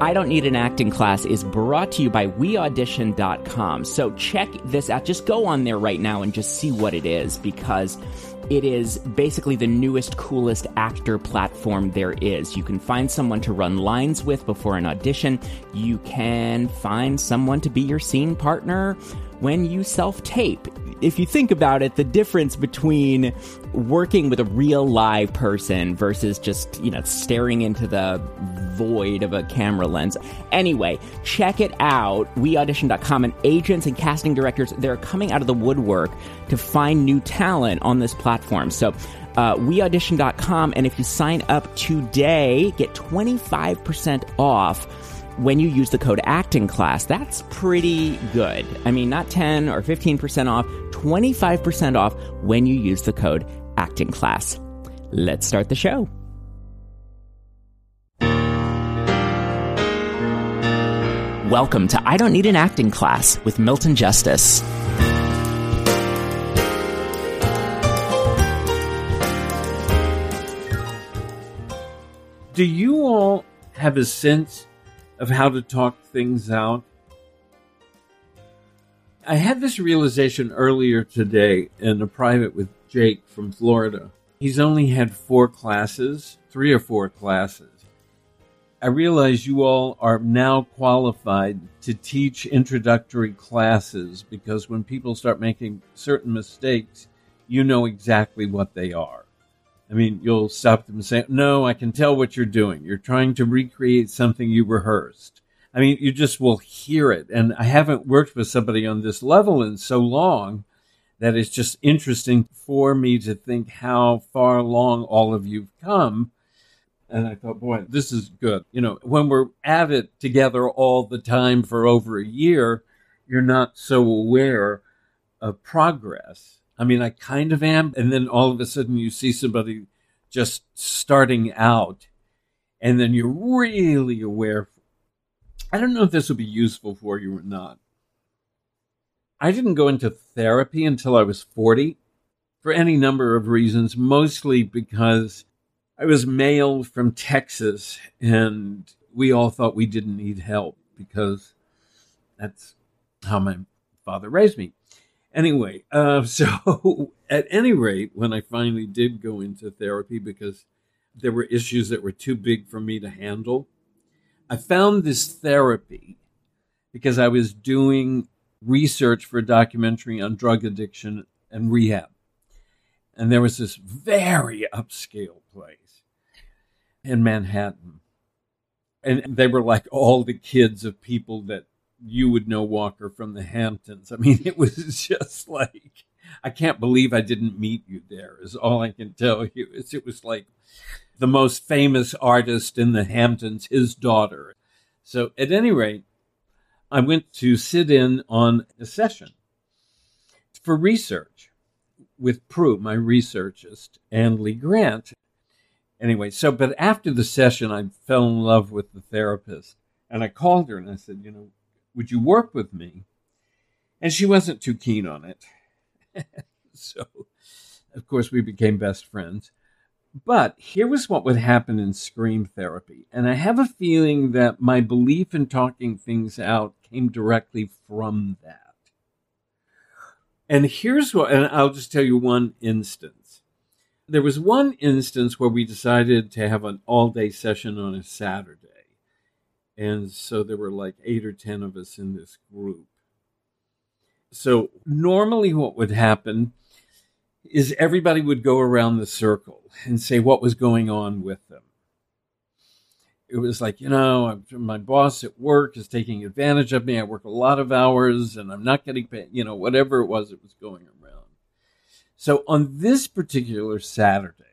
I Don't Need an Acting Class is brought to you by WeAudition.com. So check this out. Just go on there right now and just see what it is because it is basically the newest, coolest actor platform there is. You can find someone to run lines with before an audition. You can find someone to be your scene partner when you self tape. If you think about it, the difference between working with a real live person versus just, you know, staring into the void of a camera lens. Anyway, check it out. WeAudition.com and agents and casting directors, they're coming out of the woodwork to find new talent on this platform. So, uh, WeAudition.com, and if you sign up today, get 25% off when you use the code acting class that's pretty good. I mean not 10 or 15% off 25% off when you use the code acting class. Let's start the show. Welcome to i don't need an acting class with milton justice. Do you all have a sense of how to talk things out? I had this realization earlier today in a private with Jake from Florida. He's only had four classes, three or four classes. I realize you all are now qualified to teach introductory classes because when people start making certain mistakes, you know exactly what they are. I mean, you'll stop them and say, No, I can tell what you're doing. You're trying to recreate something you rehearsed. I mean, you just will hear it. And I haven't worked with somebody on this level in so long that it's just interesting for me to think how far along all of you've come. And I thought, boy, this is good. You know, when we're at it together all the time for over a year, you're not so aware of progress I mean, I kind of am. And then all of a sudden you see somebody just starting out and then you're really aware. I don't know if this will be useful for you or not. I didn't go into therapy until I was 40 for any number of reasons, mostly because I was male from Texas and we all thought we didn't need help because that's how my father raised me. Anyway, uh, so at any rate, when I finally did go into therapy because there were issues that were too big for me to handle, I found this therapy because I was doing research for a documentary on drug addiction and rehab. And there was this very upscale place in Manhattan. And they were like all the kids of people that you would know Walker from the Hamptons. I mean, it was just like I can't believe I didn't meet you there. Is all I can tell you. It's, it was like the most famous artist in the Hamptons, his daughter. So at any rate, I went to sit in on a session for research with Prue, my researchist, and Lee Grant. Anyway, so but after the session, I fell in love with the therapist, and I called her and I said, you know, would you work with me? And she wasn't too keen on it. so, of course, we became best friends. But here was what would happen in scream therapy. And I have a feeling that my belief in talking things out came directly from that. And here's what, and I'll just tell you one instance. There was one instance where we decided to have an all day session on a Saturday. And so there were like eight or 10 of us in this group. So normally what would happen is everybody would go around the circle and say what was going on with them. It was like, you know, my boss at work is taking advantage of me. I work a lot of hours and I'm not getting paid, you know, whatever it was, it was going around. So on this particular Saturday,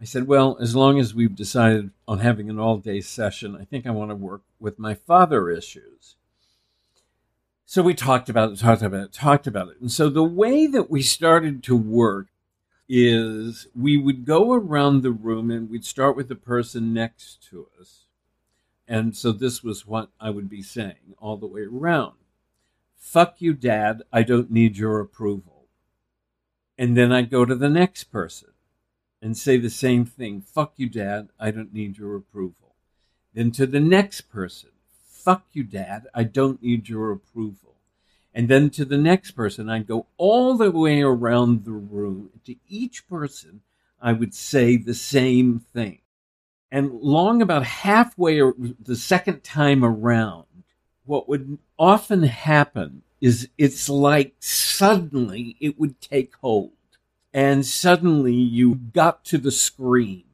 I said, Well, as long as we've decided on having an all day session, I think I want to work with my father issues. So we talked about it, talked about it, talked about it. And so the way that we started to work is we would go around the room and we'd start with the person next to us. And so this was what I would be saying all the way around. Fuck you, dad. I don't need your approval. And then I'd go to the next person and say the same thing. Fuck you, dad. I don't need your approval. Then to the next person. Fuck you, dad. I don't need your approval. And then to the next person, I'd go all the way around the room. To each person, I would say the same thing. And long about halfway the second time around, what would often happen is it's like suddenly it would take hold. And suddenly you got to the scream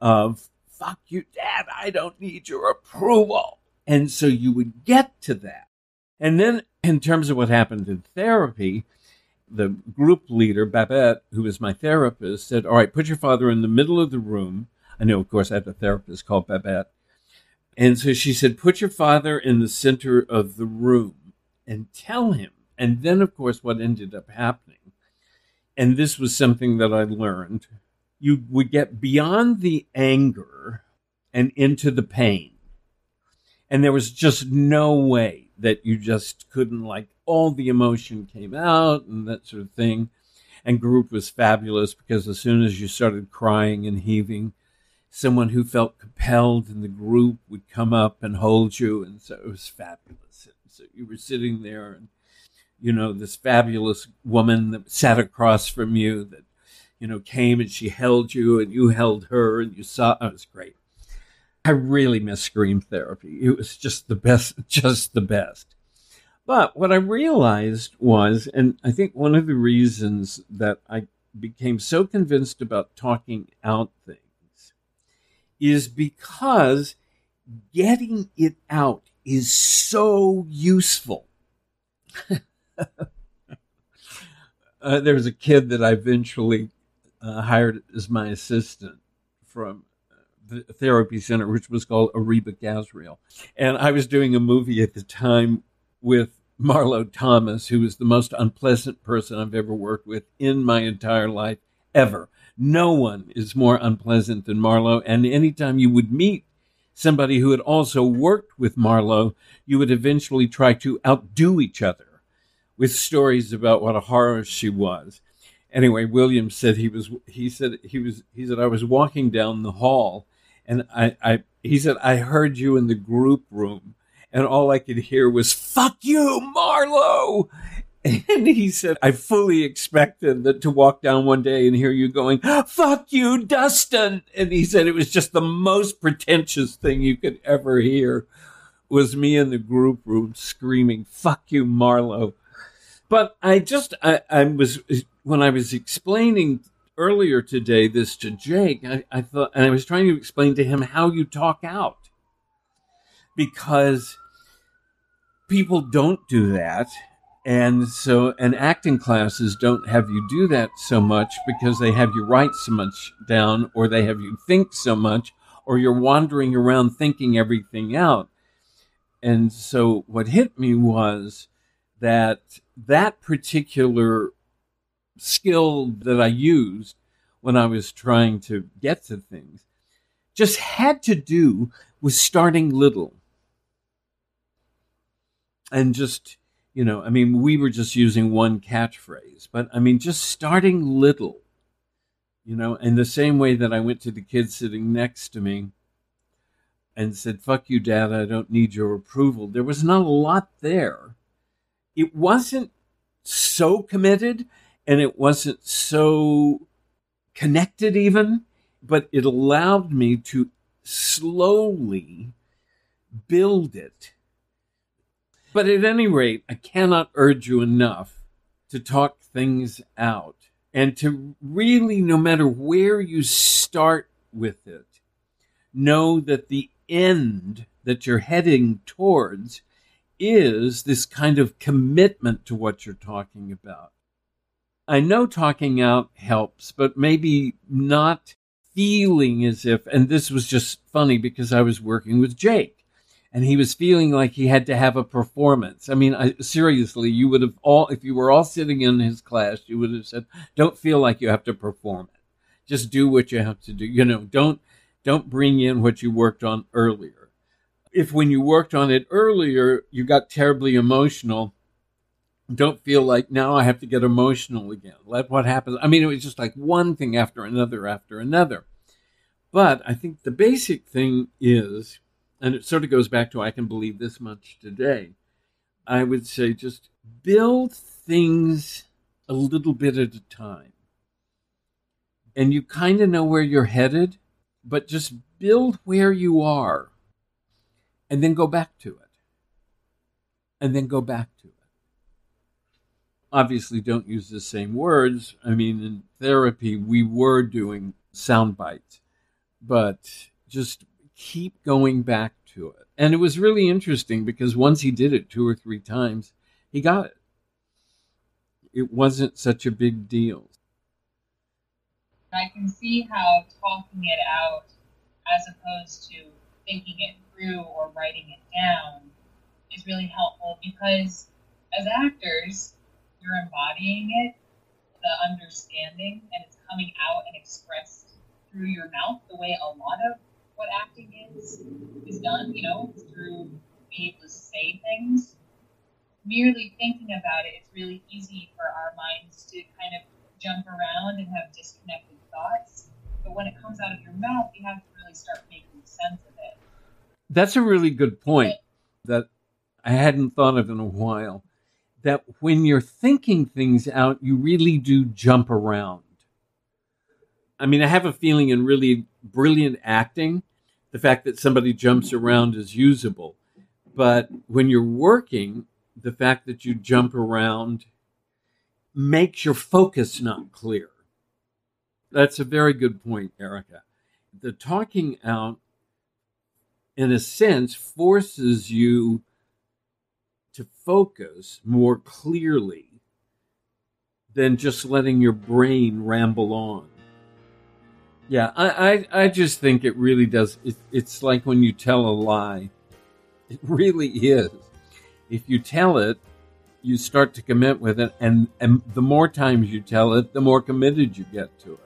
of, fuck you, dad, I don't need your approval. And so you would get to that. And then, in terms of what happened in therapy, the group leader, Babette, who was my therapist, said, All right, put your father in the middle of the room. I know, of course, I have a therapist called Babette. And so she said, Put your father in the center of the room and tell him. And then, of course, what ended up happening, and this was something that I learned, you would get beyond the anger and into the pain. And there was just no way that you just couldn't like all the emotion came out and that sort of thing. And group was fabulous because as soon as you started crying and heaving, someone who felt compelled in the group would come up and hold you. And so it was fabulous. And so you were sitting there and, you know, this fabulous woman that sat across from you that, you know, came and she held you and you held her and you saw, oh, it was great. I really miss scream therapy. It was just the best, just the best. But what I realized was, and I think one of the reasons that I became so convinced about talking out things is because getting it out is so useful. uh, there was a kid that I eventually uh, hired as my assistant from the therapy center, which was called Ariba Gazriel. And I was doing a movie at the time with Marlo Thomas, who was the most unpleasant person I've ever worked with in my entire life, ever. No one is more unpleasant than Marlo. And anytime you would meet somebody who had also worked with Marlo, you would eventually try to outdo each other with stories about what a horror she was. Anyway, William said he was he said he was he said I was walking down the hall and I, I he said I heard you in the group room and all I could hear was "fuck you, Marlo." And he said, I fully expected that to walk down one day and hear you going, fuck you, Dustin. And he said it was just the most pretentious thing you could ever hear was me in the group room screaming, fuck you, Marlo. But I just, I, I was, when I was explaining earlier today this to Jake, I, I thought, and I was trying to explain to him how you talk out because people don't do that. And so, and acting classes don't have you do that so much because they have you write so much down or they have you think so much or you're wandering around thinking everything out. And so what hit me was that that particular skill that I used when I was trying to get to things just had to do with starting little. And just you know i mean we were just using one catchphrase but i mean just starting little you know in the same way that i went to the kid sitting next to me and said fuck you dad i don't need your approval. There was not a lot there it wasn't so committed and it wasn't so connected even, but it allowed me to slowly build it. But at any rate, I cannot urge you enough to talk things out and to really, no matter where you start with it, know that the end that you're heading towards is this kind of commitment to what you're talking about. I know talking out helps, but maybe not feeling as if, and this was just funny because I was working with Jake and he was feeling like he had to have a performance. I mean, I, seriously, you would have all, if you were all sitting in his class, you would have said, don't feel like you have to perform it. Just do what you have to do. You know, don't, don't bring in what you worked on earlier. If when you worked on it earlier, you got terribly emotional, don't feel like now I have to get emotional again. Let what happens. I mean, it was just like one thing after another after another. But I think the basic thing is and it sort of goes back to I can believe this much today. I would say just build things a little bit at a time. And you kind of know where you're headed, but just build where you are and then go back to it. And then go back to it. Obviously, don't use the same words. I mean, in therapy, we were doing sound bites, but just keep going back to it. And it was really interesting because once he did it two or three times, he got it. It wasn't such a big deal. I can see how talking it out as opposed to thinking it through or writing it down is really helpful because as actors, you're embodying it, the understanding, and it's coming out and expressed through your mouth the way a lot of what acting is is done, you know, through being able to say things. Merely thinking about it, it's really easy for our minds to kind of jump around and have disconnected thoughts. But when it comes out of your mouth, you have to really start making sense of it. That's a really good point that I hadn't thought of in a while. That when you're thinking things out, you really do jump around. I mean, I have a feeling in really brilliant acting, the fact that somebody jumps around is usable. But when you're working, the fact that you jump around makes your focus not clear. That's a very good point, Erica. The talking out, in a sense, forces you to focus more clearly than just letting your brain ramble on. Yeah, I, I, I just think it really does. It, it's like when you tell a lie. It really is. If you tell it, you start to commit with it, and, and the more times you tell it, the more committed you get to it.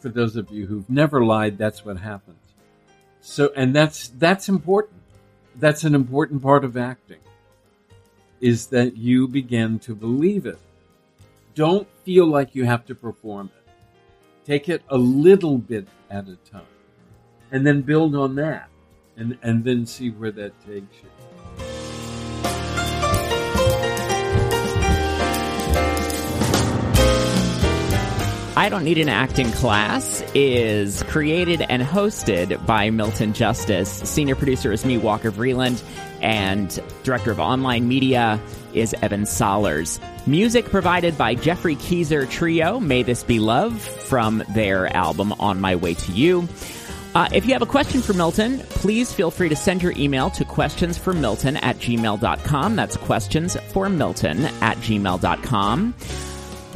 For those of you who've never lied, that's what happens. So, and that's that's important. That's an important part of acting. Is that you begin to believe it. Don't feel like you have to perform it Take it a little bit at a time. And then build on that. And, and then see where that takes you. I Don't Need an Acting Class is created and hosted by Milton Justice. Senior producer is me, Walker Vreeland, and director of online media is Evan Solers. Music provided by Geoffrey Keezer Trio, May This Be Love, from their album On My Way to You. Uh, if you have a question for Milton, please feel free to send your email to questionsformilton at gmail.com. That's questions for Milton at gmail.com.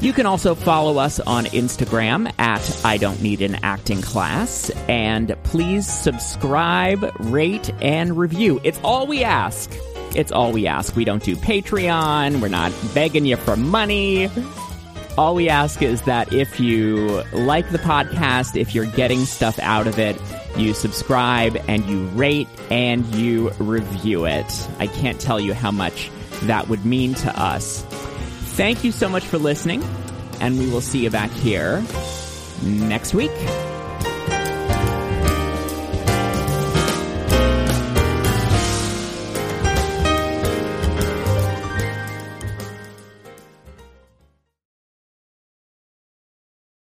You can also follow us on Instagram at I Don't Need an Acting Class. And please subscribe, rate, and review. It's all we ask. It's all we ask. We don't do Patreon. We're not begging you for money. All we ask is that if you like the podcast, if you're getting stuff out of it, you subscribe and you rate and you review it. I can't tell you how much that would mean to us. Thank you so much for listening, and we will see you back here next week.